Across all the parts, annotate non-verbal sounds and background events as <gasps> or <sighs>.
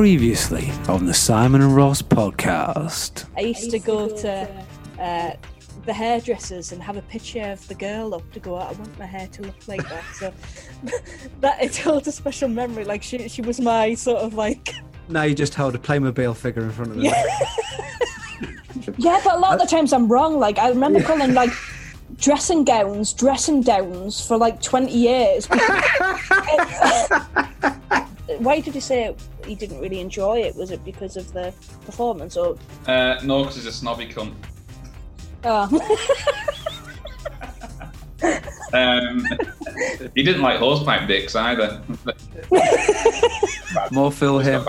Previously on the Simon and Ross podcast. I used to go to uh, the hairdressers and have a picture of the girl up to go. I want my hair to look like that. So <laughs> that it holds a special memory. Like she, she was my sort of like. Now you just held a Playmobil figure in front of me. Yeah. <laughs> yeah, but a lot of the times I'm wrong. Like I remember calling like dressing gowns, dressing downs for like 20 years. <laughs> Why did he say he didn't really enjoy it? Was it because of the performance or? Uh, no, because he's a snobby cunt. Oh. <laughs> Um, he didn't like hosepipe dicks either. <laughs> More Phil him.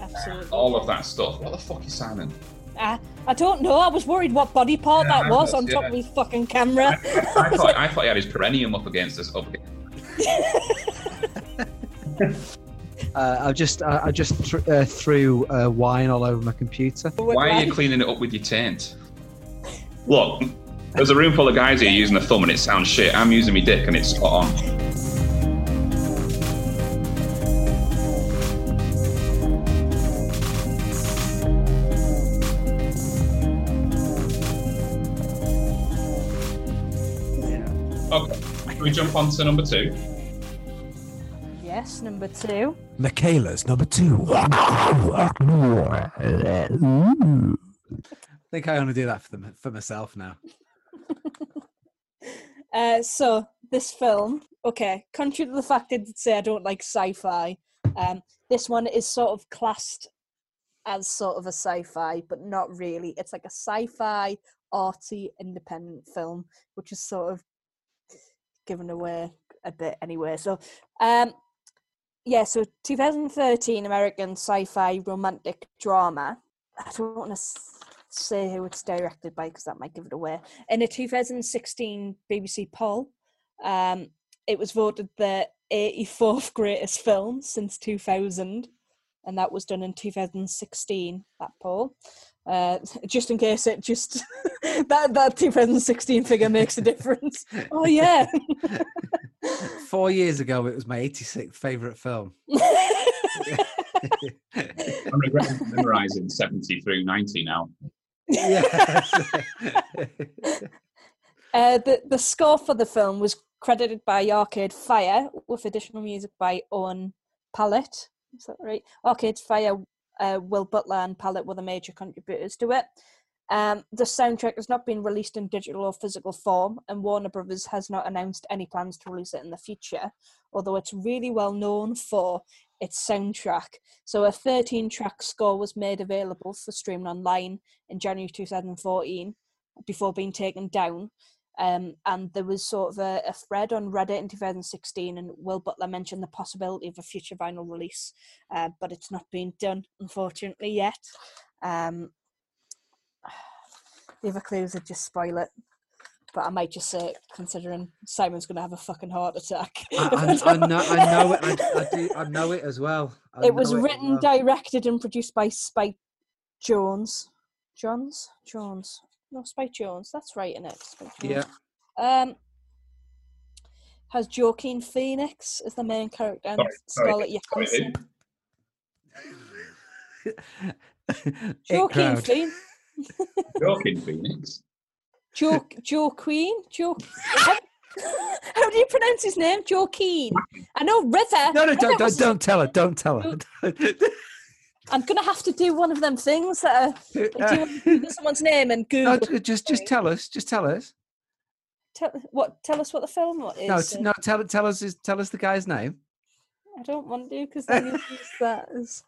Absolutely. All of that stuff. What the fuck is Simon? I, I don't know. I was worried what body part Yeah, that was was, on top of his fucking camera. I thought, I <laughs> thought he had his perineum up against us. Up against. Uh, I just I, I just th- uh, threw uh, wine all over my computer. Why are you cleaning it up with your taint? Look, there's a room full of guys here using a thumb and it sounds shit. I'm using my dick and it's spot on. Okay, can we jump on to number two? Yes, number two. Michaela's number two. I think I only do that for them for myself now. <laughs> Uh, so this film, okay, contrary to the fact I did say I don't like sci-fi, um, this one is sort of classed as sort of a sci-fi, but not really. It's like a sci-fi, arty, independent film, which is sort of given away a bit anyway. So, um, yeah, so 2013 American sci-fi romantic drama. I don't want to say who it's directed by because that might give it away. In a 2016 BBC poll, um, it was voted the 84th greatest film since 2000, and that was done in 2016. That poll, uh, <laughs> just in case it just <laughs> that that 2016 figure makes a difference. <laughs> oh yeah. Four years ago, it was my 86th favorite film. <laughs> I'm regretting memorising 70 through 90 now. Yes. Uh, the the score for the film was credited by Arcade Fire with additional music by Owen Pallett. Is that right? Arcade Fire, uh, Will Butler, and Pallett were the major contributors to it. Um, the soundtrack has not been released in digital or physical form, and Warner Brothers has not announced any plans to release it in the future. Although it's really well known for its soundtrack. So a 13-track score was made available for streaming online in January 2014 before being taken down. Um, and there was sort of a, a thread on Reddit in 2016, and Will Butler mentioned the possibility of a future vinyl release, uh, but it's not been done, unfortunately, yet. Um, the other clues would just spoil it, but I might just say it, considering Simon's going to have a fucking heart attack. I, I, <laughs> I know, I know it. I, I do. I know it as well. I it was know written, well. directed, and produced by Spike Jonze. Jones? Jones. No, Spike Jonze. That's right, in it. Spike Jonze. Yeah. Um, has Joaquin Phoenix as the main character and Sorry, sorry, Scarlett? Johansson. <laughs> Joaquin. Phoenix. Joking, Phoenix. Jo Joaquin. Jo. How, <laughs> how do you pronounce his name? Joaquin. I know River. No, no, River don't, don't, don't tell her. Don't tell her. <laughs> I'm gonna have to do one of them things that are, do you want to Google someone's name and <laughs> no, just, just tell us. Just tell us. Tell, what? Tell us what the film is. No, uh, t- no, tell, tell us. Tell us the guy's name. I don't want to because then you use that as.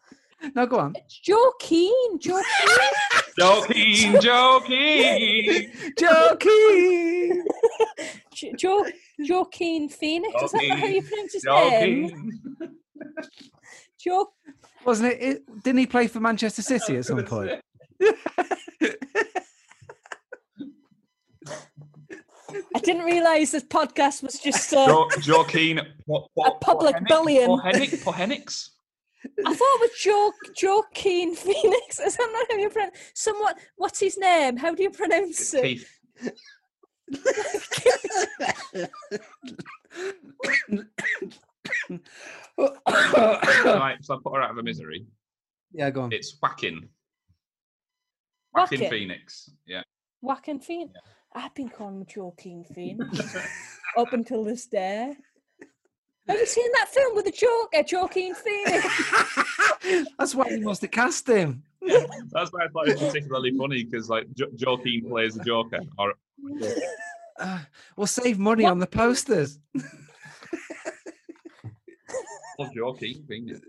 No, go on. It's Joaquin. Joaquin. Joking, joking. Jokey. Jo- jo- Joaquin Phoenix. Is that how you pronounce his name? Joking. Jo- Wasn't it, it? Didn't he play for Manchester City at some point? I didn't realise this podcast was just. Uh, Jo- Joking. Po- po- A public Pohenic- billion. Pohenic- Pohenix? I thought it was jo- Joaquin <laughs> Phoenix. Is that not how you pronounce? Somewhat. What's his name? How do you pronounce it? Keith. <laughs> Right, so I put her out of her misery. Yeah, go on. It's Whacking. Whacking Whacking? Phoenix. Yeah. Whacking Phoenix. I've been calling him Joaquin Phoenix <laughs> up until this day. Have you seen that film with the Joker, Joaquin Phoenix? That's why he wants to cast him. That's why I thought it was particularly funny because like jo- Joaquin plays the Joker. Or Uh, <sighs> we'll save money on the posters. or Joaquin Phoenix.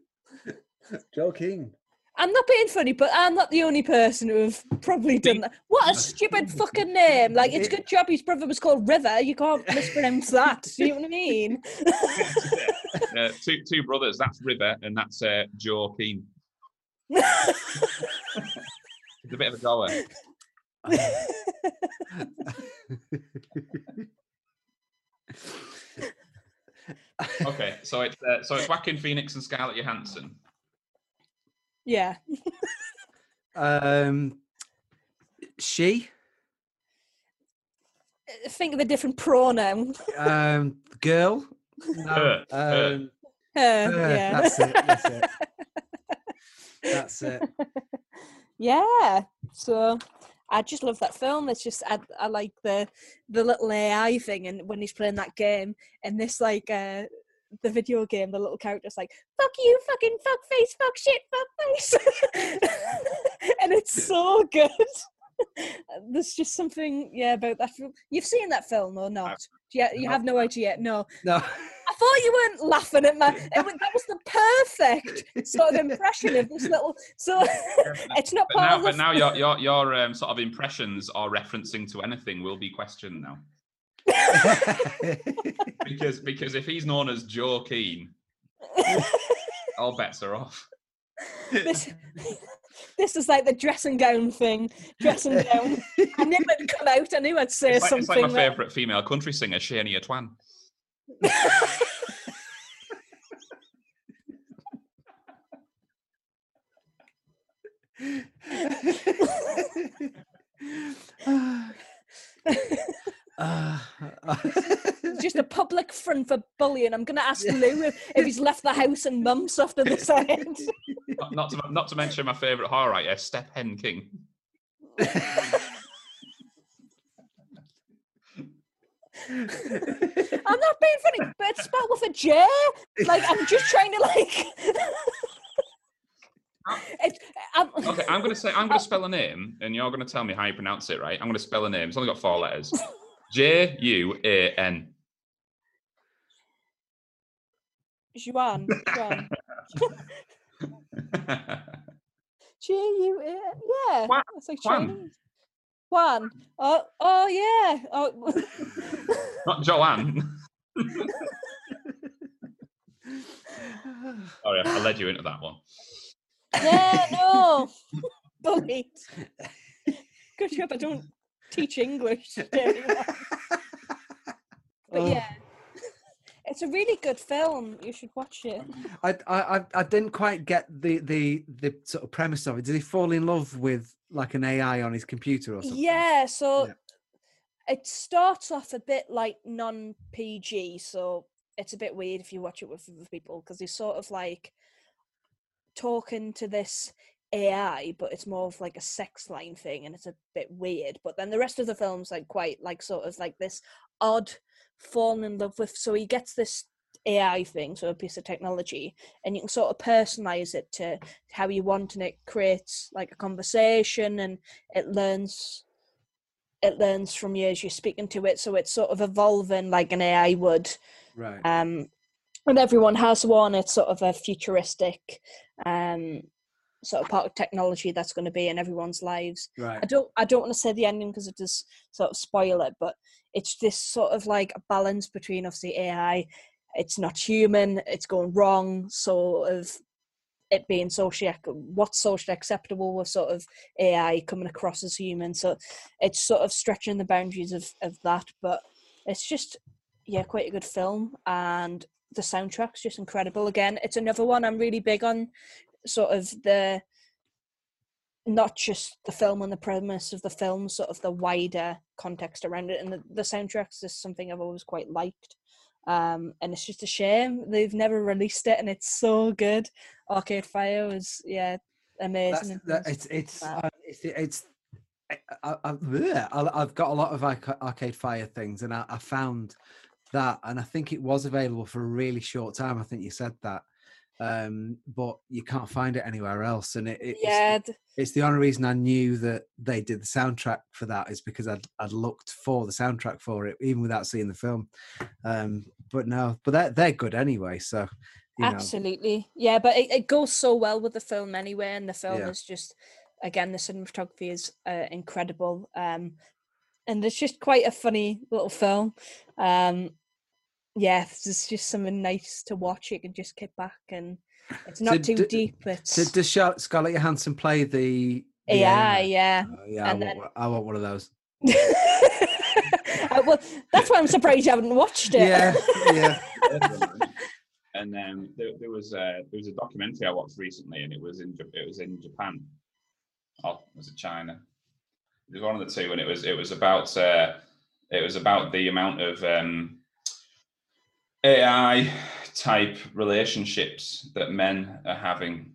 Joe King. I'm not being funny, but I'm not the only person who have probably done that. What a stupid fucking name! Like, it's a good job his brother was called River. You can't mispronounce that. Do you know what I mean? <laughs> uh, two two brothers. That's River and that's uh, Joaquin. It's a bit of a goer. <laughs> Okay, so it's uh, so it's Whacking Phoenix and Scarlett Johansson. Yeah. Um, she, Think of a different pronoun. um, girl. No, Her, her. um, Uh, her, yeah. That's it. That's it. That's it. <laughs> yeah. So I just love that film. It's just I, I like the the little AI thing, and when he's playing that game, and this like uh the video game, the little character's like "fuck you, fucking fuck face, fuck shit, fuck face," <laughs> and it's so good. <laughs> There's just something, yeah, about that film. You've seen that film or not? Yeah, you have no idea. No, No. <laughs> I thought you weren't laughing at my. It was, that was the perfect sort of impression of this little. So it's not But part now, of the. but now your your your um, sort of impressions are referencing to anything will be questioned now <laughs> because because if he's known as Joe Keane, all bets are off. this, this is like the dressing gown thing. Dressing gown. I knew it'd come out. I knew I'd say It's like, it's like my that- favourite female country singer, Shania Twan. <laughs> <laughs> Uh, Just a <sighs> public front for bullying. I'm going to ask Lou if, if he's left the house in months after this end. Not, not to not to mention my favourite horror writer, Step Hen King. I'm not being funny, but it's spelled with a J. Like I'm just trying to like. <laughs> it's, I'm, Okay, I'm gonna say I'm gonna spell a name, and you're gonna tell me how you pronounce it, right? I'm gonna spell a name. It's only got four letters. J U A N. Juan. Juan. <laughs> G U A. Yeah. Juan- That's like Juan. Juan. Oh, oh yeah. Oh. <laughs> Not Joanne. <laughs> Sorry, I led you into that one. yeah. No. Bullied. Good job. I don't teach English to <laughs> anyone. But Oh. yeah. <laughs> It's a really good film. You should watch it. I, I I- I didn't quite get the the the sort of premise of it. Did he fall in love with like an AI on his computer or something? Yeah, so Yeah. it starts off a bit like non PG, so it's a bit weird if you watch it with other people because he's sort of like talking to this AI, but it's more of like a sex line thing and it's a bit weird. But then the rest of the film's like quite like sort of like this odd falling in love with so he gets this AI thing, so a piece of technology, and you can sort of personalize it to how you want, and it creates like a conversation, and it learns, it learns from you as you're speaking to it. So it's sort of evolving like an AI would, Right. um, and everyone has one. It's sort of a futuristic, um, sort of part of technology that's going to be in everyone's lives. right. I don't I don't want to say the ending because it does sort of spoil it, but it's this sort of like a balance between obviously AI, it's not human, it's going wrong, sort of it being socially what's socially acceptable with sort of AI coming across as human. So it's sort of stretching the boundaries of, of that. But it's just yeah, quite a good film and the soundtrack's just incredible. Again, it's another one I'm really big on sort of the not just the film and the premise of the film, sort of the wider context around it. And the, the soundtracks is something I've always quite liked. Um, and it's just a shame they've never released it, and it's so good. Arcade Fire was, yeah, amazing. That, it's it's uh, it's it's. I, I've got a lot of Arcade Fire things, and I, I found that, and I think it was available for a really short time. I think you said that, um, but you can't find it anywhere else. And it, it yeah, it's, it's, the only reason I knew that they did the soundtrack for that is because I'd I'd looked for the soundtrack for it, even without seeing the film. Um, but no, but they're they're good anyway. So absolutely, know. yeah. But it, it, goes so well with the film anyway, and the film yeah. is just again the cinematography is uh, incredible. Um, and it's just quite a funny little film. Um, yeah, it's just something nice to watch. You can just kick back and it's not so too d- deep. It's so does Scarlett Johansson play the, the AI? Yeah, uh, yeah. I, then... want, I want one of those. <laughs> uh, well, that's why I'm surprised you haven't watched it. Yeah, yeah. <laughs> and um, there, there, was a, there was a documentary I watched recently, and it was in it was in Japan. Oh, was it China? It was one of the two, and it was it was about uh, it was about the amount of um, AI type relationships that men are having.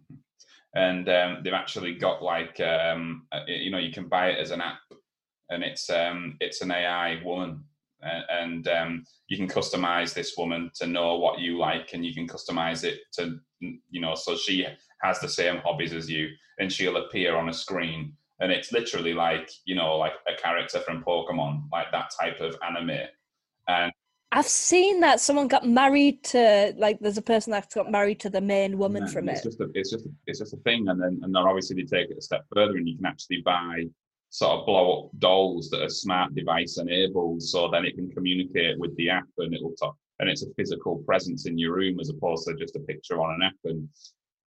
And um, they've actually got like um, uh, you know you can buy it as an app, and it's um, it's an AI woman, and um, you can customize this woman to know what you like, and you can customize it to you know so she has the same hobbies as you, and she'll appear on a screen, and it's literally like you know like a character from Pokemon, like that type of anime, and I've seen that someone got married to like there's a person that's got married to the main woman yeah, from it's it. Just a, it's just a, it's just a thing, and then and then obviously they take it a step further, and you can actually buy sort of blow up dolls that are smart device enabled, so then it can communicate with the app, and it'll talk, and it's a physical presence in your room as opposed to just a picture on an app, and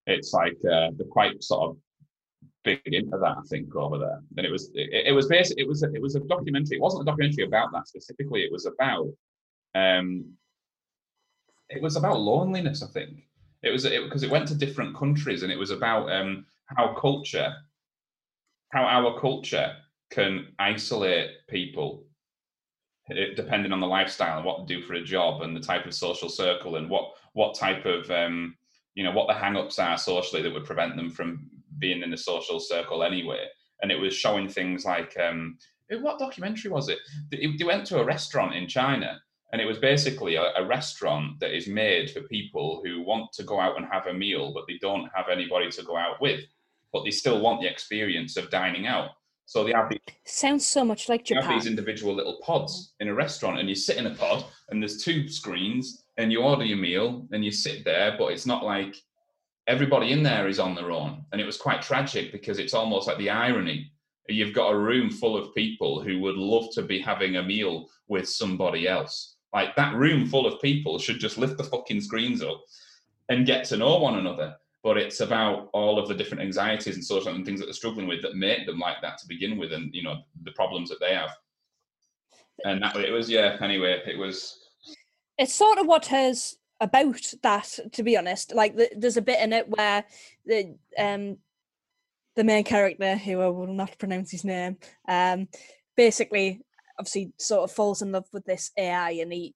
it's like uh, they're quite sort of big into that, I think, over there. And it was it, it was basically it was a, it was a documentary. It wasn't a documentary about that specifically. It was about um, it was about loneliness, I think. It was because it, it, went to different countries, and it was about um, how culture, how our culture can isolate people eh, depending on the lifestyle and what they do for a job and the type of social circle and what what type of um, you know what the hang-ups are socially that would prevent them from being in a social circle anyway and it was showing things like um, eh, what documentary was it they went to a restaurant in china and it was basically a, a, restaurant that is made for people who want to go out and have a meal, but they don't have anybody to go out with, but they still want the experience of dining out. So they have these, sounds so much like Japan. have these individual little pods in a restaurant, and you sit in a pod, and there's two screens, and you order your meal, and you sit there, but it's not like everybody in there is on their own. And it was quite tragic because it's almost like the irony you've got a room full of people who would love to be having a meal with somebody else like that room full of people should just lift the fucking screens up and get to know one another. But it's about all of the different anxieties and social and things that they're struggling with that make them like that to begin with, and you know the problems that they have. And that it was yeah. Anyway, it was. It's sort of what has about that, to be honest. Like the, there's a bit in it where the um the main character, who I will not pronounce his name, um, basically obviously sort of falls in love with this AI and he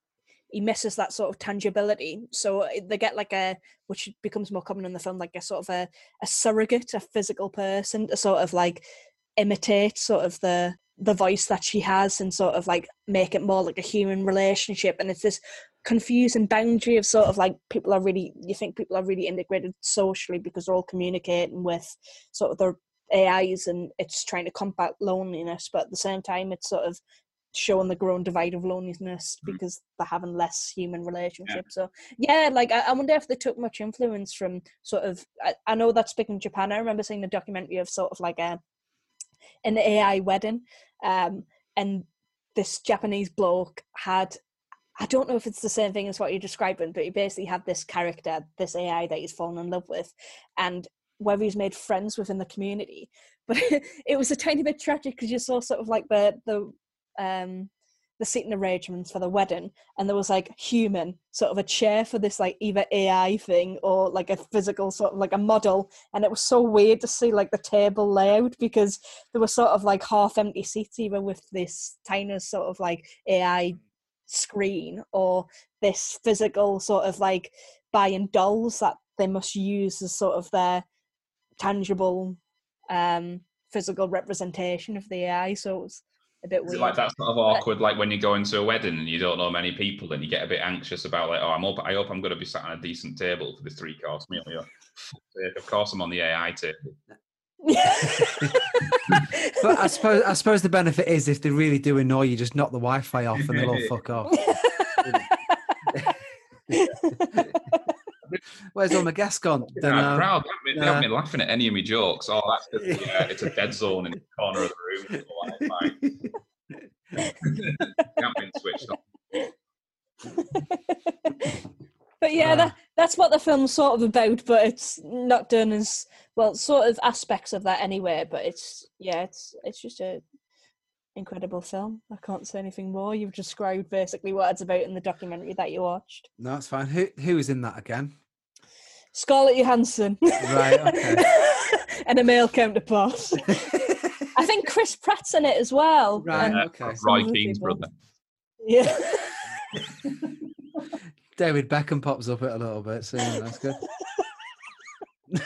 he misses that sort of tangibility. So uh, they get like a, which becomes more common in the film, like a sort of a, a surrogate, a physical person to sort of like imitate sort of the the voice that she has and sort of like make it more like a human relationship. And it's this confusing boundary of sort of like people are really, you think people are really integrated socially because they're all communicating with sort of their AIs and it's trying to combat loneliness, but at the same time, it's sort of showing the growing divide of loneliness mm-hmm. because they're having less human relationships. Yeah. So yeah, like I, I, wonder if they took much influence from sort of. I, I know that speaking Japan, I remember seeing a documentary of sort of like a an AI wedding, um, and this Japanese bloke had. I don't know if it's the same thing as what you're describing, but he basically had this character, this AI that he's fallen in love with, and whether he's made friends within the community. <laughs> But it was a tiny bit tragic because you saw sort of like the the um the seating arrangements for the wedding and there was like human sort of a chair for this like either ai thing or like a physical sort of like a model and it was so weird to see like the table layout because there were sort of like half empty seats even with this tiny sort of like ai screen or this physical sort of like buying dolls that they must use as sort of their tangible, um, physical representation of the AI. So it was a bit weird. like that sort of awkward, like when you go into a wedding and you don't know many people and you get a bit anxious about like, oh, I'm hope, I hope I'm going to be sat on a decent table for this three course meal. You're, "Fuck's sake, of course, I'm on the AI table. <laughs> But I suppose I suppose the benefit is if they really do annoy you, just knock the Wi-Fi off and they'll all <laughs> fuck off. <laughs> Where's all my guests gone? Yeah, Dunno. crowd, they haven't been- they haven't been laughing at any of my jokes. Oh, that's the, uh, it's a dead zone in the corner of the room. It's all like, fine. They haven't been switched on. <laughs> but yeah, Ah. that, that's what the film's sort of about. But it's not done as well, sort of aspects of that anyway. But it's yeah, it's it's just a incredible film. I can't say anything more. You've described basically what it's about in the documentary that you watched. No, it's fine. Who who is in that again? Scarlett Johansson. Right, okay. <laughs> and a male counterpart. <laughs> I think Chris Pratt's in it as well. Right. and- Uh, okay. Roy Some Keane's brother. yeah. <laughs> David Beckham pops up it a little bit soon. That's good. <laughs>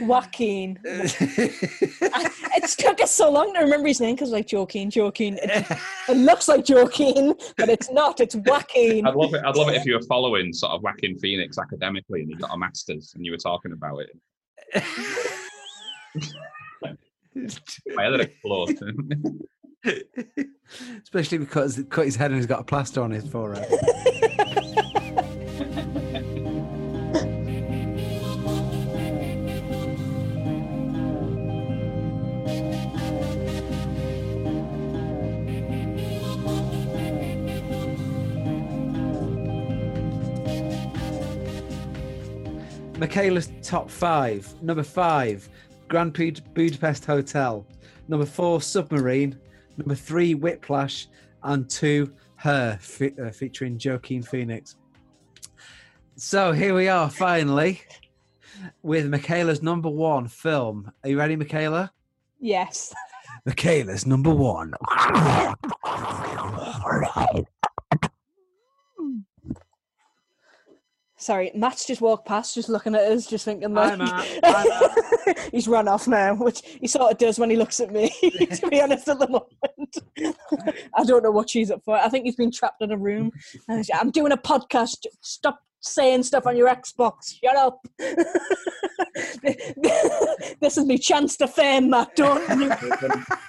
Joaquin. I- It's took us so long to remember his name because like Joaquin, Joaquin. It, <laughs> it looks like Joaquin, but it's not. It's Joaquin. I'd love it. I'd love it if you were following sort of Whacking Phoenix academically and you got a master's and you were talking about it. My head would. <laughs> Especially because it cut his head and he's got a plaster on his forehead. Michaela's top five. Number five, Grand Bud- Budapest Hotel. Number four, Submarine. Number three, Whiplash. And two, Her, fe- uh, featuring Joaquin Phoenix. So here we are, finally, with Michaela's number one film. Are you ready, Michaela? yes. Michaela's number one. <laughs> Sorry, Matt's just walked past, just looking at us, just thinking Hi, Matt. <laughs> Hi, he's run off now, which he sort of does when he looks at me. <laughs> to be honest, at the moment, <laughs> I don't know what she's up for. I think he's been trapped in a room. I'm doing a podcast. Stop saying stuff on your Xbox. Shut up. <laughs> this is my chance to fame, Matt. Don't. <laughs> when,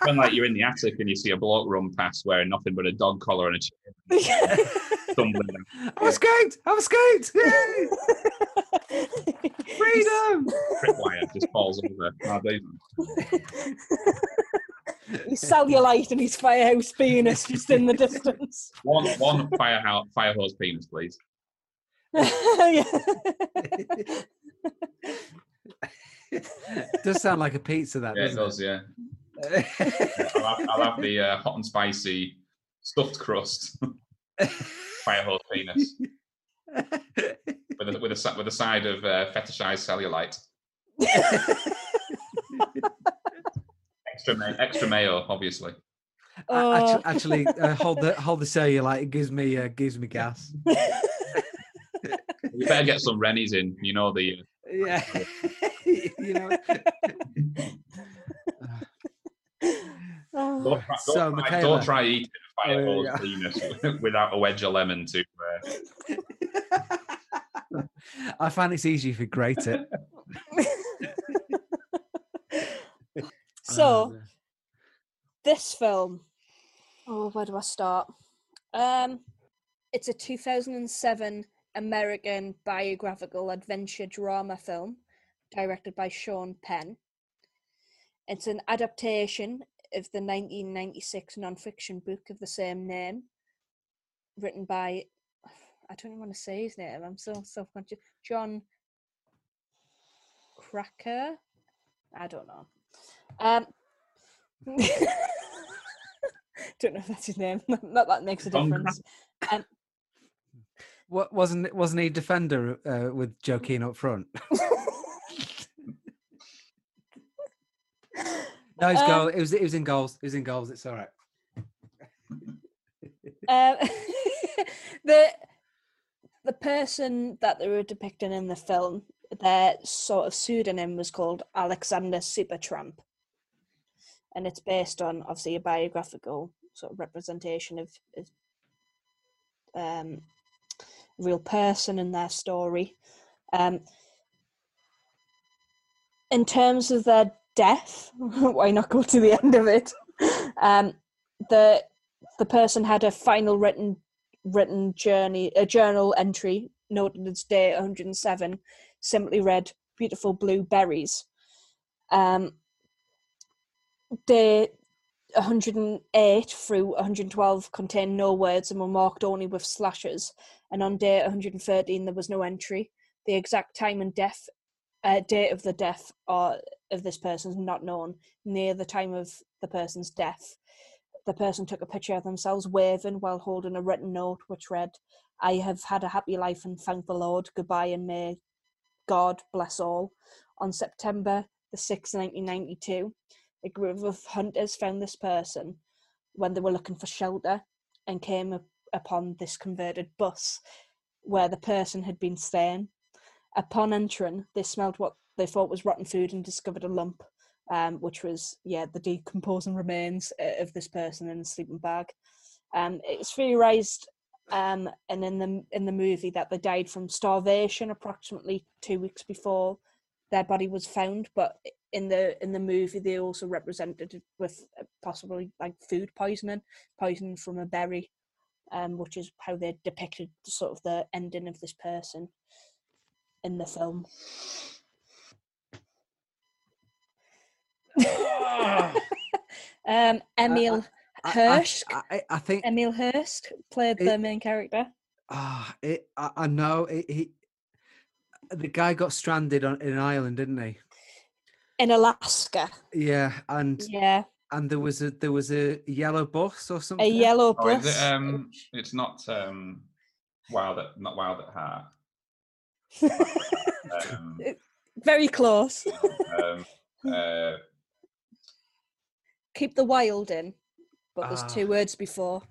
when, like you're in the attic and you see a bloke run past wearing nothing but a dog collar and a chain tumbling down. I'm escaped! I'm escaped! Freedom! Tripwire just falls over. Oh, David. His cellulite and his firehouse penis just in the distance. One, one fire, ho- fire hose penis, please. Yeah. <laughs> does sound like a pizza, that Yeah, it doesn't does. Yeah. I'll have, I'll have the uh, hot and spicy stuffed crust <laughs> fire hose penis with a, with a with a side of uh, fetishized cellulite. <laughs> Extra, ma- extra mayo, obviously. Oh. actually, actually uh, hold the hold the cellulite. It gives me uh, gives me gas. You better get some Rennies in. You know the Yeah, <laughs> <laughs> you know. Oh. Don't try, So, don't, try, don't try eating a fire Oh, hose penis without a wedge of lemon to. Uh, <laughs> I find it's easy if you grate it. so Uh, this film oh where do i start um it's a 2007 american biographical adventure drama film directed by sean penn it's an adaptation of the 1996 non-fiction book of the same name written by i don't even want to say his name i'm so self-conscious Jon Krakauer i don't know um, <laughs> don't know if that's his name. <laughs> Not that makes a difference. Um, what wasn't? Wasn't he a defender uh, with Joaquin up front? <laughs> <laughs> No, he's Um, goal. It was it was in goals. It was in goals. It's all right. <laughs> um, the the person that they were depicting in the film their sort of pseudonym was called Alexander Supertramp, and it's based on obviously a biographical sort of representation of, of um, real person and their story. Um, in terms of their death, <laughs> why not go to the end of it? <laughs> Um, the the person had a final written written journey a journal entry noted its day 107 simply read beautiful blue berries um day 108 through 112 contained no words and were marked only with slashes and on day 113 there was no entry the exact time and death uh, date of the death or of this person is not known near the time of the person's death the person took a picture of themselves waving while holding a written note which read, I have had a happy life and thank the Lord. Goodbye and may God bless all. On September the 6th, 1992, a group of hunters found this person when they were looking for shelter and came up upon this converted bus where the person had been staying. Upon entering, they smelled what they thought was rotten food and discovered a lump um, which was yeah the decomposing remains uh, of this person in a sleeping bag. Um, it's theorized um, and in the in the movie that they died from starvation approximately two weeks before their body was found, but in the in the movie they also represented with uh, possibly like food poisoning, poisoning from a berry, um, which is how they depicted sort of the ending of this person in the film. <laughs> um, Emil I- Hirsch. I, I, I think Emil Hirsch played It- the main character. ah, it. I, I know it, he. The guy got stranded on in an island, didn't he? in Alaska. Yeah, and Yeah, and there was a there was a yellow bus or something. a something. yellow Oh, bus. is it, um, it's not um, wild at not wild at heart. <laughs> Um, Very close. um, <laughs> uh, Keep the wild in, but there's Ah. two words before.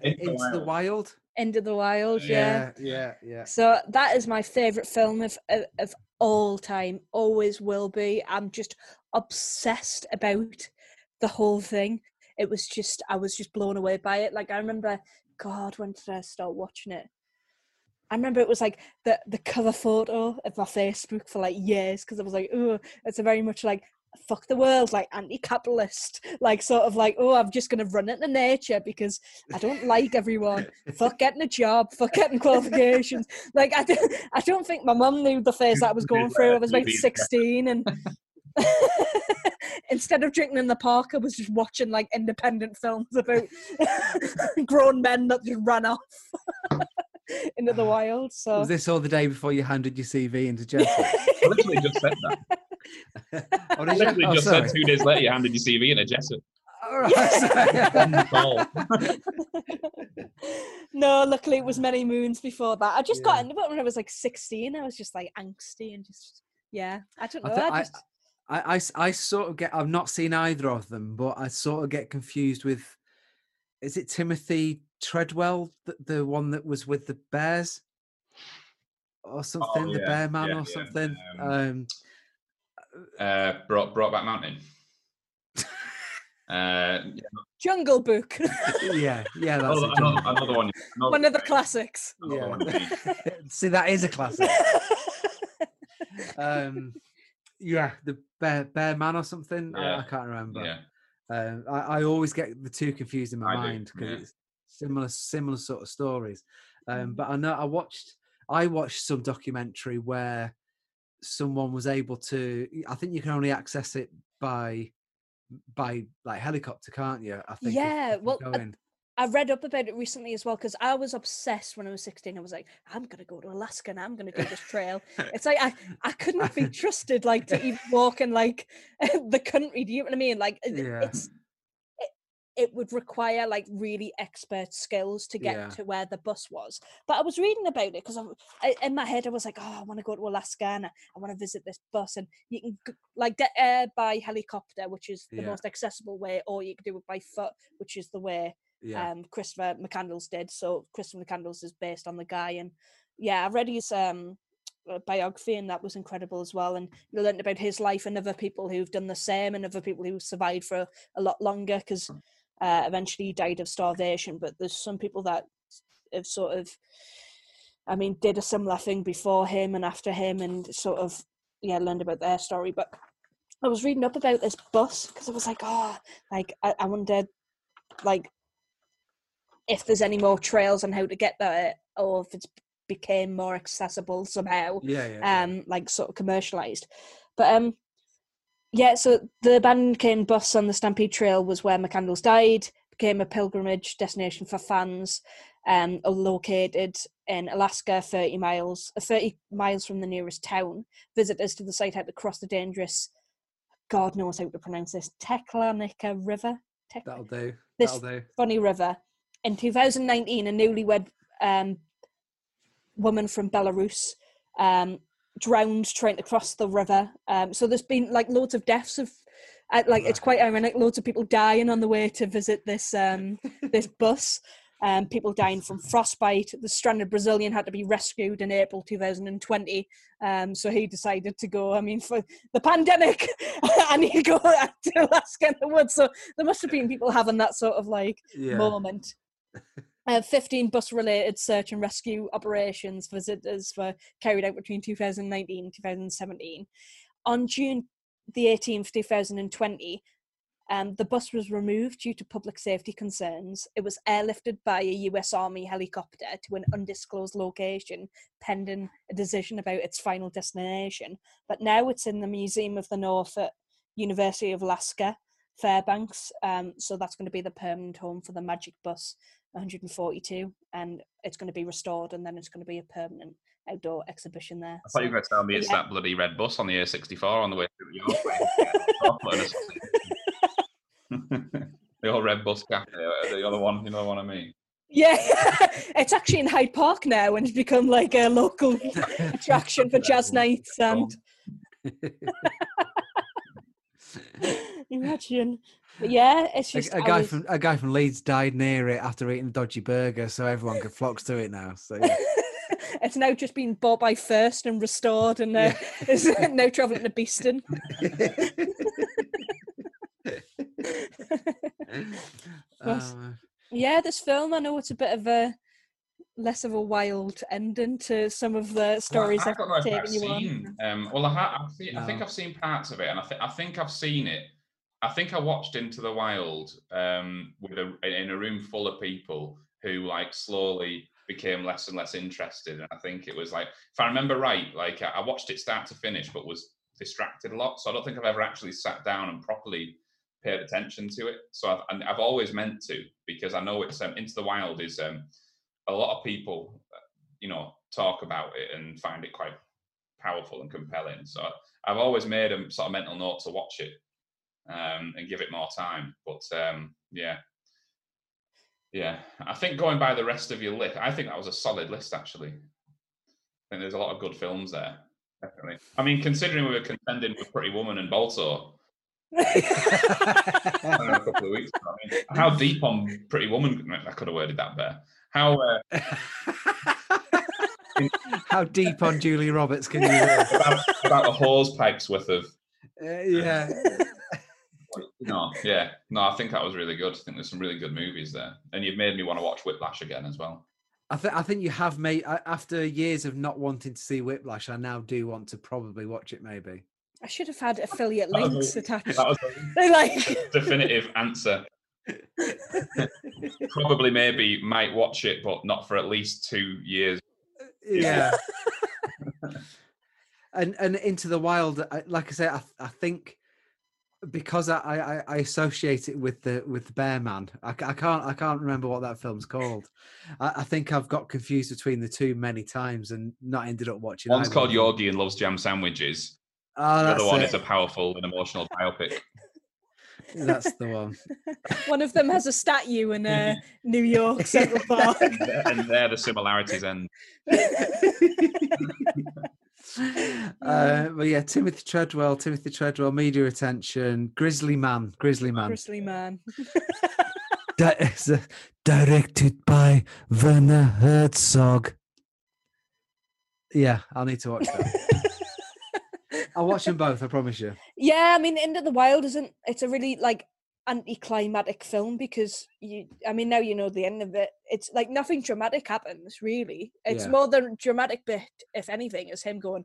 Into the Into the Wild. wild. End of the wild. Yeah. Yeah, yeah, yeah. So that is my favorite film of, of of all time. Always will be. I'm just obsessed about the whole thing. It was just I was just blown away by it. Like I remember, God, when did I start watching it? I remember it was like the the cover photo of my Facebook for like years because I was like, oh, it's a very much like fuck the world, like anti-capitalist, <laughs> like sort of like, oh, I'm just gonna run into nature because I don't like everyone. fuck getting a job, fuck getting qualifications. Like I don't, I don't think my mum knew the phase that I was going through. I was about sixteen, and <laughs> <laughs> instead of drinking in the park, I was just watching like independent films about <laughs> grown men that just ran off <laughs> into the wild. So Was this all the day before you handed your CV into Jessica? I literally just said that. I literally Oh, just sorry. said two days later you handed your CV in a Jessup. All right, sorry. Call. no, luckily it was many moons before that. I just got Yeah. into it when I was like sixteen. I was just like angsty and just yeah. I don't know. thi- I, I- just I, I s- I sort of get. I've not seen either of them, but I sort of get confused with. Is it Timothy Treadwell, the, the one that was with the Bears, or something? the yeah, Bear Man, yeah, or yeah, something? um, Um, Uh, brought brought back Mountain. <laughs> Uh, Jungle Book, <laughs> yeah, yeah, that's another, it. another, another one. Another, one of the classics. Yeah. one to me. See, that is a classic. <laughs> um, yeah, the Bear Bear Man or something. I, Yeah. I can't remember. Yeah. Um, I, I always get the two confused in my I mind because yeah. it's similar similar sort of stories. Um, Mhm. but I know I watched I watched some documentary where someone was able to. I think you can only access it by by like helicopter, can't you? I think. Yeah, if you well, uh. I read up about it recently as well because I was obsessed when I was 16. I was like, I'm gonna go to Alaska and I'm gonna do this trail. <laughs> It's like I, I couldn't be trusted like to even walk in like <laughs> the country. Do you know what I mean? Like it- Yeah. it's it, it would require like really expert skills to get Yeah. to where the bus was. But I was reading about it because in my head I was like, oh, I want to go to Alaska and I, I want to visit this bus. And you can like get air by helicopter, which is the Yeah. most accessible way, or you can do it by foot, which is the way yeah, um Christopher McCandless did. So Christopher McCandless is based on the guy, and yeah, I read his um uh, biography, and that was incredible as well. And you learned about his life and other people who've done the same, and other people who survived for a lot longer because uh, eventually he died of starvation. But there's some people that have sort of, I mean, did a similar thing before him and after him, and sort of yeah learned about their story. But I was reading up about this bus because I was like, oh, like I, I wondered, like if there's any more trails on how to get there, or if it's became more accessible somehow, Yeah, yeah. yeah. um, like sort of commercialized. But um, yeah, so the abandoned cane bus on the Stampede Trail was where McCandless died. Became a pilgrimage destination for fans. Um, located in Alaska, 30 miles, uh, 30 miles from the nearest town. Visitors to the site had to cross the dangerous, God knows how to pronounce this, Teklanika River. Tek- That'll do. this- That'll do. funny river. In 2019, a newlywed um, woman from Belarus um, drowned trying to cross the river. Um, so there's been like loads of deaths of, uh, like it's quite ironic. Loads of people dying on the way to visit this um, <laughs> this bus. Um, people dying from frostbite. The stranded Brazilian had to be rescued in April 2020. Um, so he decided to go. I mean, for the pandemic, I need to go <laughs> to Alaska in the woods. So there must have been people having that sort of like Yeah. moment. Uh, 15 bus related search and rescue operations visitors were carried out between 2019 and 2017. On June the 18th, 2020, um, the bus was removed due to public safety concerns. It was airlifted by a US Army helicopter to an undisclosed location pending a decision about its final destination. But now it's in the Museum of the North at University of Alaska, Fairbanks. Um, so that's going to be the permanent home for the Magic Bus 142, and it's going to be restored, and then it's going to be a permanent outdoor exhibition there. I thought you were going to tell me it's Yeah. that bloody red bus on the A64 on the way through York. <laughs> <laughs> the old red bus cafe, uh, the other one, you know what I mean? Yeah, <laughs> it's actually in Hyde Park now, and it's become like a local attraction for jazz nights. And imagine, but yeah, it's A, just a I guy was- from a guy from Leeds died near it after eating a dodgy burger, so everyone could flocks to it now. So yeah. <laughs> it's now just been bought by First and restored, and uh, it's <laughs> now travelling to Beeston. <laughs> Plus- Um, yeah, this film, I know it's a bit of a less of a wild ending to some of the stories Well, I I've don't know I've taken you on. seen. Um, well, I, ha- I've seen, I think I've seen parts of it, and I, th- I think I've seen it. I think I watched Into the Wild um, with a, in a room full of people who like slowly became less and less interested. And I think it was like, if I remember right, like I, watched it start to finish, but was distracted a lot. So I don't think I've ever actually sat down and properly paid attention to it. So I've, I've always meant to because I know it's um, Into the Wild is um, a lot of people, you know, talk about it and find it quite powerful and compelling. So I've always made a sort of mental note to watch it um, and give it more time. But um, yeah, yeah, I think going by the rest of your list, I think that was a solid list actually. I think there's a lot of good films there. Definitely. I mean, considering we were contending with Pretty Woman and Balto I know, a couple of weeks ago. I mean, how deep on Pretty Woman? I could have worded that better. How uh, <laughs> How deep on Julie Roberts can you go? <laughs> about, about a hose pipe's worth of Uh, yeah. No, yeah, no. I think that was really good. I think there's some really good movies there, and you've made me want to watch Whiplash again as well. I think I think you have made after years of not wanting to see Whiplash. I now do want to probably watch it. Maybe. I should have had affiliate That was a- links attached. That was They're <laughs> like, <laughs> definitive answer. <laughs> Probably, maybe might watch it, but not for at least two years. Uh, yeah. and and into the wild, like I say, I, I think because I, I I associate it with the with the Bear Man. I, I can't I can't remember what that film's called. I, I think I've got confused between the two many times and not ended up watching. One's either called of. Yogi and loves jam sandwiches. Oh, The other one it. is a powerful and emotional biopic. <laughs> That's the one. <laughs> one of them has a statue in uh, New York Central <laughs> Park. and there the similarities end. <laughs> uh, but yeah, Timothy Treadwell, Timothy Treadwell, media attention, Grizzly Man, Grizzly Man, Grizzly man. <laughs> Di- it's, uh, directed by Werner Herzog. Yeah, I'll need to watch that. <laughs> I'll watch them both. I promise you. Yeah, I mean, Into the Wild isn't. It's a really like anticlimactic film because you. I mean, now you know the end of it. It's like nothing dramatic happens really. It's Yeah. more the dramatic bit, if anything, is him going,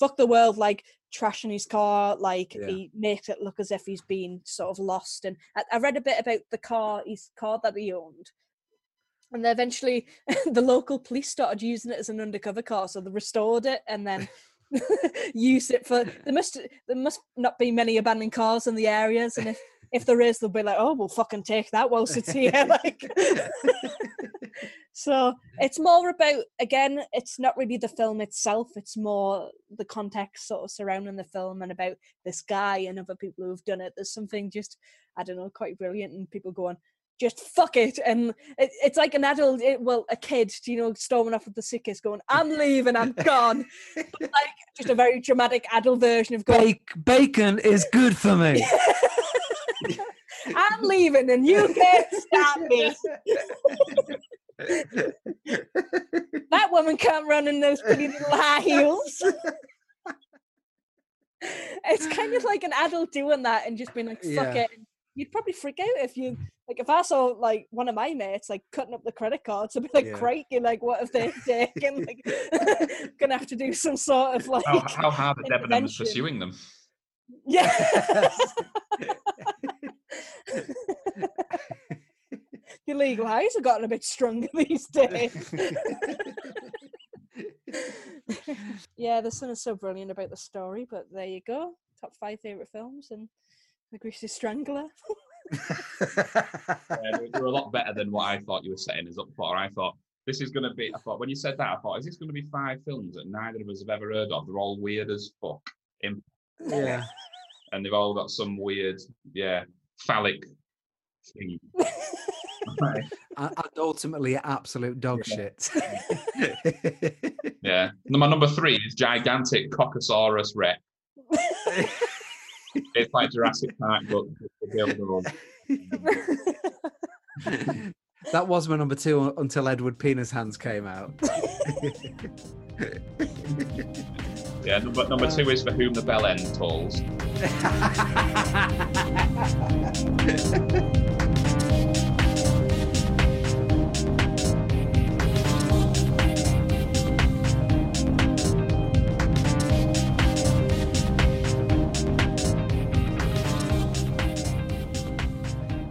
"Fuck the world," like trashing his car. Like Yeah. he makes it look as if he's been sort of lost. And I, I read a bit about the car, his car that he owned. And then eventually, <laughs> the local police started using it as an undercover car, so they restored it and then <laughs> use it for. There must there must not be many abandoned cars in the areas, and if if there is, they'll be like, "Oh, we'll fucking take that whilst it's here." <laughs> like, <laughs> so it's more about again, it's not really the film itself; it's more the context sort of surrounding the film and about this guy and other people who've done it. There's something just I don't know, quite brilliant, and people going. Just fuck it, and it, it's like an adult, it, well, a kid, you know, storming off with the sickest, going, "I'm leaving, I'm gone." but <laughs> like just a very dramatic adult version of going, Bake, bacon is good for me. I'm leaving and you can't stop me. That woman can't run in those pretty little high heels. it's kind of like an adult doing that and just being like, fuck Yeah. it. You'd probably freak out if you, like, if I saw, like, one of my mates, like, cutting up the credit cards, I'd be like, Yeah. crikey, like, what have they <laughs> taken? Like, <laughs> gonna have to do some sort of, like, How, how hard are Debenham intervention. pursuing them? yeah. <laughs> <laughs> the legal eyes have gotten a bit stronger <laughs> these days. <laughs> yeah, the sun is so brilliant about the story, but there you go. Top five favourite films and The Greasy Strangler. Yeah, they were a lot better than what I thought you were setting us up for. I thought this is going to be. I thought when you said that, I thought, is this going to be five films that neither of us have ever heard of? They're all weird as fuck, yeah. and they've all got some weird, yeah, phallic thing. <laughs> Right. and and ultimately absolute dog Yeah. shit. Yeah. My number three is gigantic Coccosaurus Rex. <laughs> It's like Jurassic Park, but with the build of- that was my number two until Edward Penishands came out. <laughs> Yeah. Number number two is for whom the bell end tolls. <laughs>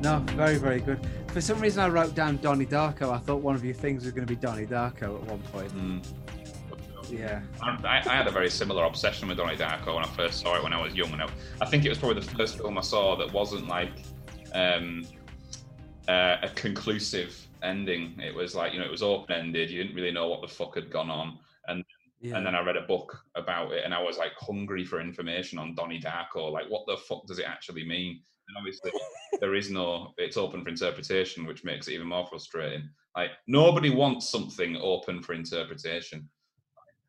no, very, very good. For some reason, I wrote down Donnie Darko. I thought one of your things was going to be Donnie Darko at one point. Mm. Yeah. I, I had a very similar obsession with Donnie Darko when I first saw it when I was young, and I, I think it was probably the first film I saw that wasn't like um, uh, a conclusive ending. It was like you know it was open ended. You didn't really know what the fuck had gone on, and yeah. and then I read a book about it, and I was like hungry for information on Donnie Darko. Like, what the fuck does it actually mean? And obviously, <laughs> there is no. It's open for interpretation, which makes it even more frustrating. Like, nobody wants something open for interpretation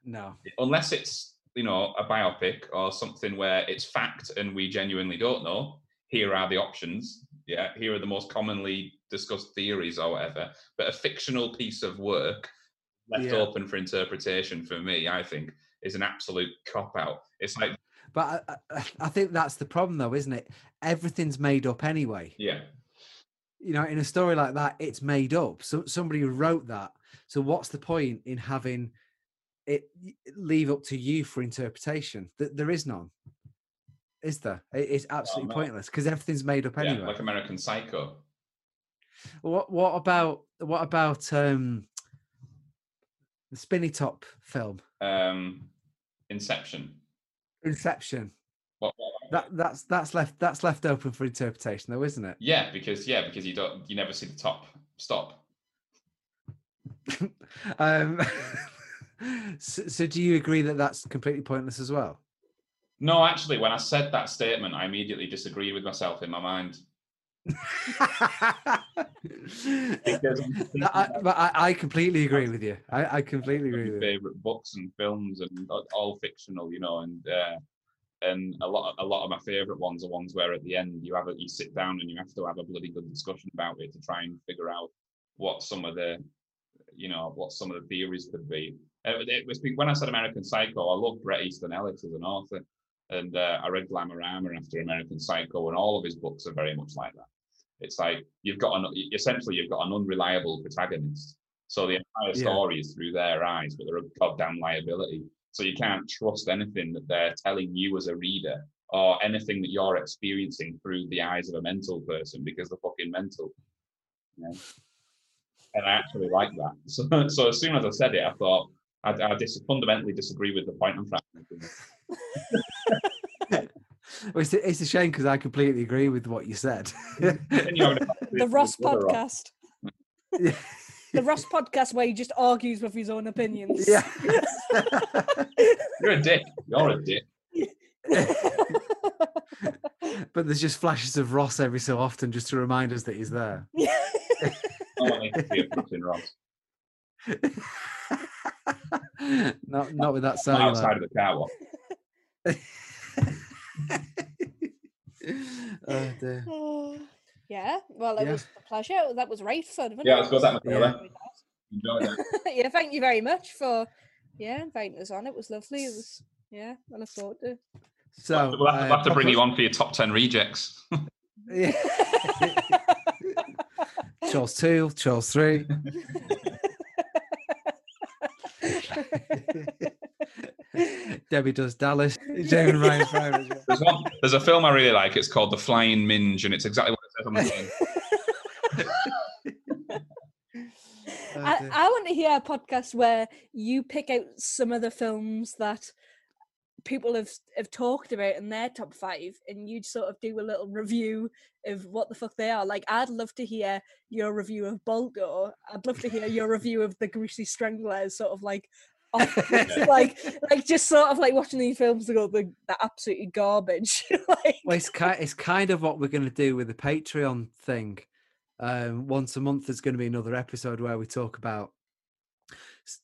no. unless it's you know a biopic or something where it's fact and we genuinely don't know here are the options yeah here are the most commonly discussed theories or whatever but a fictional piece of work left Yeah. open for interpretation for me i think is an absolute cop out it's like But I, I, I think that's the problem, though, isn't it? Everything's made up anyway. yeah You know, in a story like that, it's made up. So somebody wrote that. So what's the point in having it leave up to you for interpretation? Th- There is none. Is there? It's absolutely pointless because everything's made up yeah anyway. like american psycho What what about what about um the spinny top film? um inception Inception. what, what- That that's that's left that's left open for interpretation though, isn't it? yeah because yeah because you don't you never see the top stop <laughs> um <laughs> so, so do you agree that that's completely pointless as well? no actually when i said that statement i immediately disagreed with myself in my mind <laughs> I, but I, I completely agree with you. I, I completely agree with you. favorite books and films and all fictional, you know, and uh, and a lot a lot of my favorite ones are ones where at the end you have a, you sit down and you have to have a bloody good discussion about it to try and figure out what some of the you know what some of the theories could be. Uh, it was when I said American Psycho, I love Bret Easton Ellis as an author, and uh, I read Glamorama after American Psycho, and all of his books are very much like that. It's like you've got an essentially you've got an unreliable protagonist, so the entire Yeah. story is through their eyes, but they're a goddamn liability. So you can't trust anything that they're telling you as a reader, or anything that you're experiencing through the eyes of a mental person because they're fucking mental. you know? And I actually like that. <laughs> So, so as soon as I said it, I thought I, I dis- fundamentally disagree with the point I'm trying to make. <laughs> Well, it's, a- it's a shame because I completely agree with what you said. Then you're having a <laughs> conversation The Ross your brother, Ross. podcast. yeah. The Ross podcast where he just argues with his own opinions. yeah. You're a dick. You're a dick. <laughs> but there's just flashes of Ross every so often just to remind us that he's there. No one needs to see a Ross. Not not with that sound. cellular. outside of the car wash. <laughs> <laughs> oh dear. Oh, <sighs> yeah, well, it Yeah. was a pleasure. That was right fun. wasn't Yeah, it? let's go that, Yeah. Enjoy that. <laughs> yeah, thank you very much for yeah inviting us on. It was lovely. It was yeah, I look forward to. So we'll have, to, uh, we'll have to bring you on for your top 10 rejects. Yeah. Charles two, Charles three. <laughs> Debbie does Dallas. <laughs> Jamie and Ryan Private. There's, one, there's a film I really like. It's called The Flying Minge, and it's exactly what it says on the tin. <laughs> I, dear. I want to hear a podcast where you pick out some of the films that people have have talked about in their top five, and you'd sort of do a little review of what the fuck they are. Like, I'd love to hear your review of Balto. I'd love to hear your review of the Greasy Stranglers, sort of like. <laughs> <laughs> like like just sort of like watching these films and go absolutely garbage <laughs> like Well, it's kind, it's kind of what we're going to do with the Patreon thing. Um, once a month, there's going to be another episode where we talk about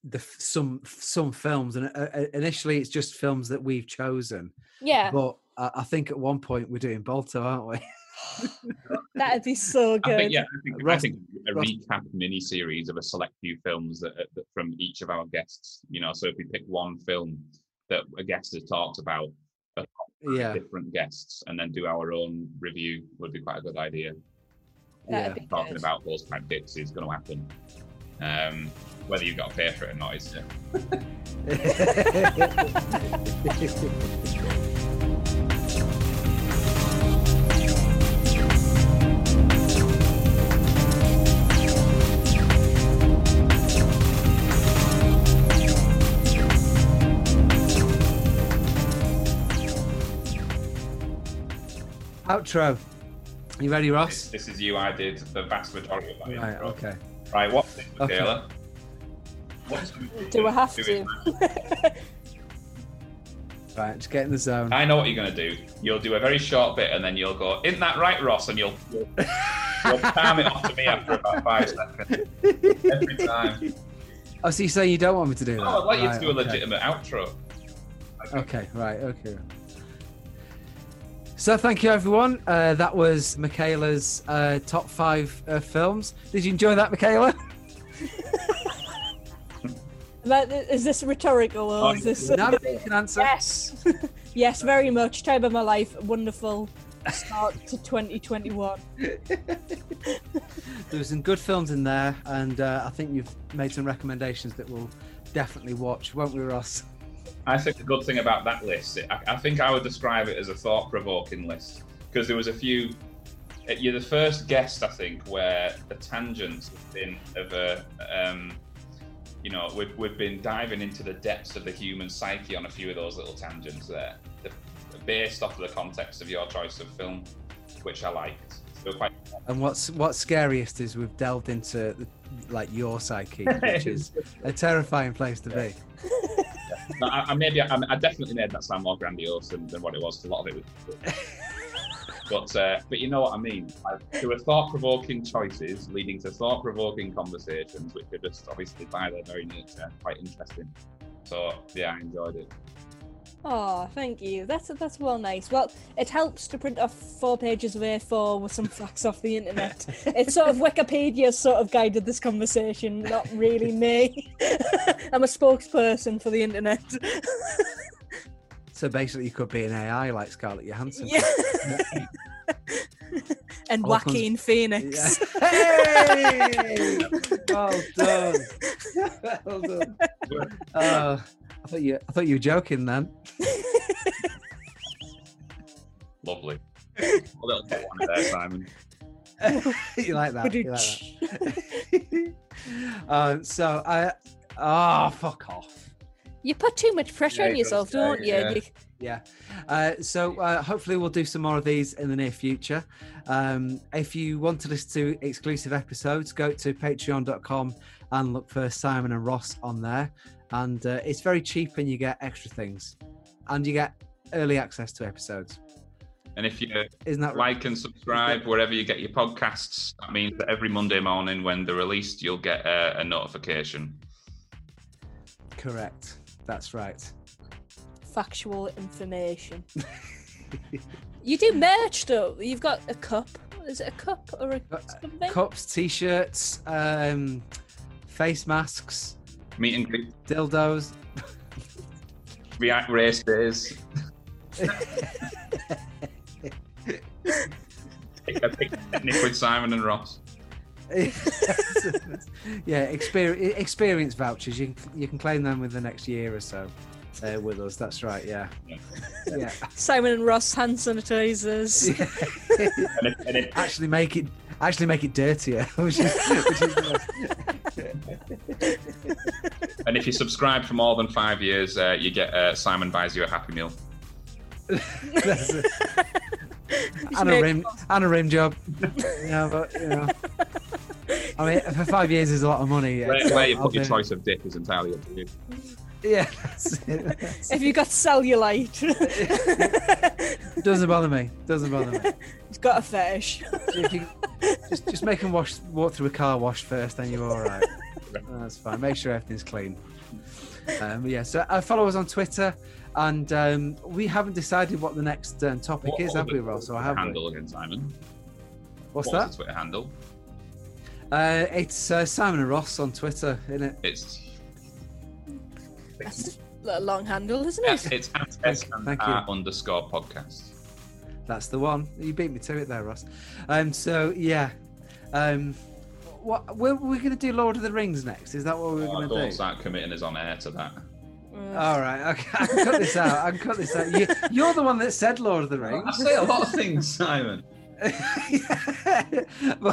the some some films, and uh, uh, initially it's just films that we've chosen. yeah But I, I think at one point we're doing Balto, aren't we? <gasps> that'd be so I good think, yeah, I think, I think a Ross- recap mini series of a select few films that, that from each of our guests. You know, so if we pick one film that a guest has talked about, Yeah, different guests, and then do our own review would be quite a good idea. that'd yeah. Talking good. about those type bits is going to happen. Um, whether you've got to pay for it or not is Outro. You ready, Ross? This is you. I did the vast majority of that. Right. intro. Okay. Right. What's this, Okay. Michaela? What's do I have to it. <laughs> Right. Just get in the zone. I know what you're going to do. You'll do a very short bit, and then you'll go, "Isn't that right, Ross?" And you'll you'll, you'll palm it off to me after about five <laughs> seconds every time. Oh, so you're saying you don't want me to do that? Oh, I'd like you to do a okay. legitimate outro. Okay, right, okay. So thank you, everyone. Uh, that was Michaela's uh, top five uh, films. Did you enjoy that, Michaela? <laughs> That- Is this rhetorical or is this? now that you can answer. yes, <laughs> yes, very much. Time of my life. Wonderful start to 2021. There were some good films in there, and uh, I think you've made some recommendations that we'll definitely watch, won't we, Ross? I think the good thing about that list, I, I think I would describe it as a thought-provoking list because there was a few. uh, You're the first guest, I think, where the tangents have been of a. Um, you know, we've, we've been diving into the depths of the human psyche on a few of those little tangents there, the, based off of the context of your choice of film, which I liked. So quite And what's what's scariest is we've delved into like your psyche, which <laughs> is a terrifying place to be. <laughs> No, I, I maybe I, I definitely made that sound more grandiose than, than what it was. A lot of it was. <laughs> but uh, but you know what I mean. Like, there were thought-provoking choices leading to thought-provoking conversations, which are just obviously by their very nature quite interesting. So yeah, I enjoyed it. Oh, thank you. That's that's well nice. Well, it helps to print off four pages of A4 with some facts off the internet. <laughs> It's sort of Wikipedia sort of guided this conversation, not really me. <laughs> I'm a spokesperson for the internet. So basically, you could be an AI like Scarlett Johansson. yeah. <laughs> and All comes- Joaquin Phoenix. Hey! well done. well done. Oh, I thought you. I thought you were joking then. Lovely. A little bit one there, Simon. <laughs> you like that? You like that? um, <laughs> so I. Oh, fuck off. You put too much pressure Yeah, on yourself, say, don't you? yeah. You- Yeah. Uh, so uh, hopefully we'll do some more of these in the near future. Um, if you want to listen to exclusive episodes, go to patreon.com and look for Simon and Ross on there. And uh, it's very cheap and you get extra things. And you get early access to episodes. And if you Isn't that right? like and subscribe wherever you get your podcasts, that means that every Monday morning when they're released, you'll get a, a notification. Correct. That's right. Factual information. <laughs> you do merch though. You've got a cup. Is it a cup or a Uh, something? Cups, t shirts, um, face masks, Meet and greet, dildos. react race days. Pick a picnic with Simon and Ross. <laughs> yeah, experience experience vouchers. You can, you can claim them with the next year or so uh, with us. That's right. Yeah, yeah. Simon and Ross hand sanitizers. <laughs> And if, and if, actually make it actually make it dirtier. <laughs> Which is, which is <laughs> and if you subscribe for more than five years, uh, you get uh, Simon buys you a Happy Meal. that's it. <laughs> Just and a rim and a rim job. <laughs> Yeah, but you know. I mean, for five years is a lot of money. Where, where you put your do- choice of dip is entirely up to you. Yeah, that's it. That's If you got cellulite, doesn't bother me. Doesn't bother me. it's got a fetish. If you, just just make them wash walk through a car wash first, then you're all right. <laughs> That's fine. Make sure everything's clean. Um, yeah. So uh, follow us on Twitter, and um, we haven't decided what the next um, topic What is, was have the- we, Ross? Or the have we? handle again, Simon. What's What that? was the Twitter handle? Uh, it's uh, Simon and Ross on Twitter, isn't it? It's That's a long handle, isn't it? it's at S and thank you. R underscore podcast. That's the one. You beat me to it there, Ross. Um, so yeah. Um, what we're, we're going to do Lord of the Rings next? Is that what we're Oh, going to don't do? start committing us on air to that. All right. Okay. I can cut this out. I can cut this out. You, you're the one that said Lord of the Rings. I say a lot of things, Simon. <laughs> Yeah, we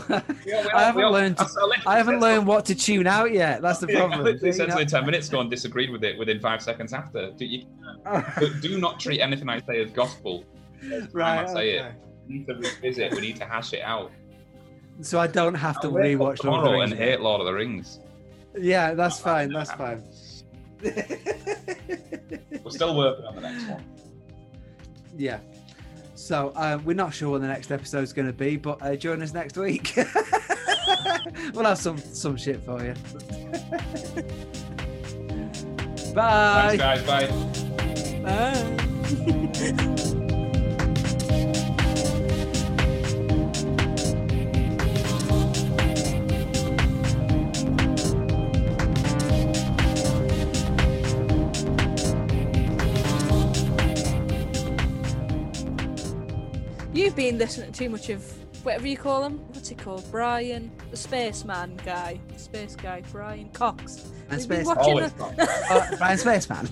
I haven't all- learned. I I haven't learned what to tune out yet. That's the <laughs> something- I problem. literally said You know? something ten minutes ago and disagreed with it within five seconds after. Do, you, <laughs> do, do not treat anything I say as gospel. Right. I say okay. it. We need to revisit. We need to hash it out. So I don't have to I'll rewatch Lord of the tomorrow Rings. and hate Lord of the Rings. Yeah, that's fine. That's fine. We're still working on the next one. yeah. So uh, we're not sure what the next episode is going to be, but uh, join us next week. <laughs> we'll have some some shit for you. <laughs> Bye. Thanks, guys. Bye. uh. <laughs> been listening to too much of whatever you call him. What's he called? Brian, the spaceman guy, space guy, Brian Cox. And We've been Space, watching Always a- got. oh, <laughs> uh, Brian Spaceman.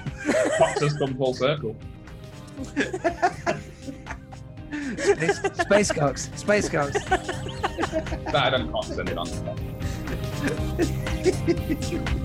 Fox has come full circle. Space, Space Cox. Space Cox. Started on Cox, ended on. <laughs>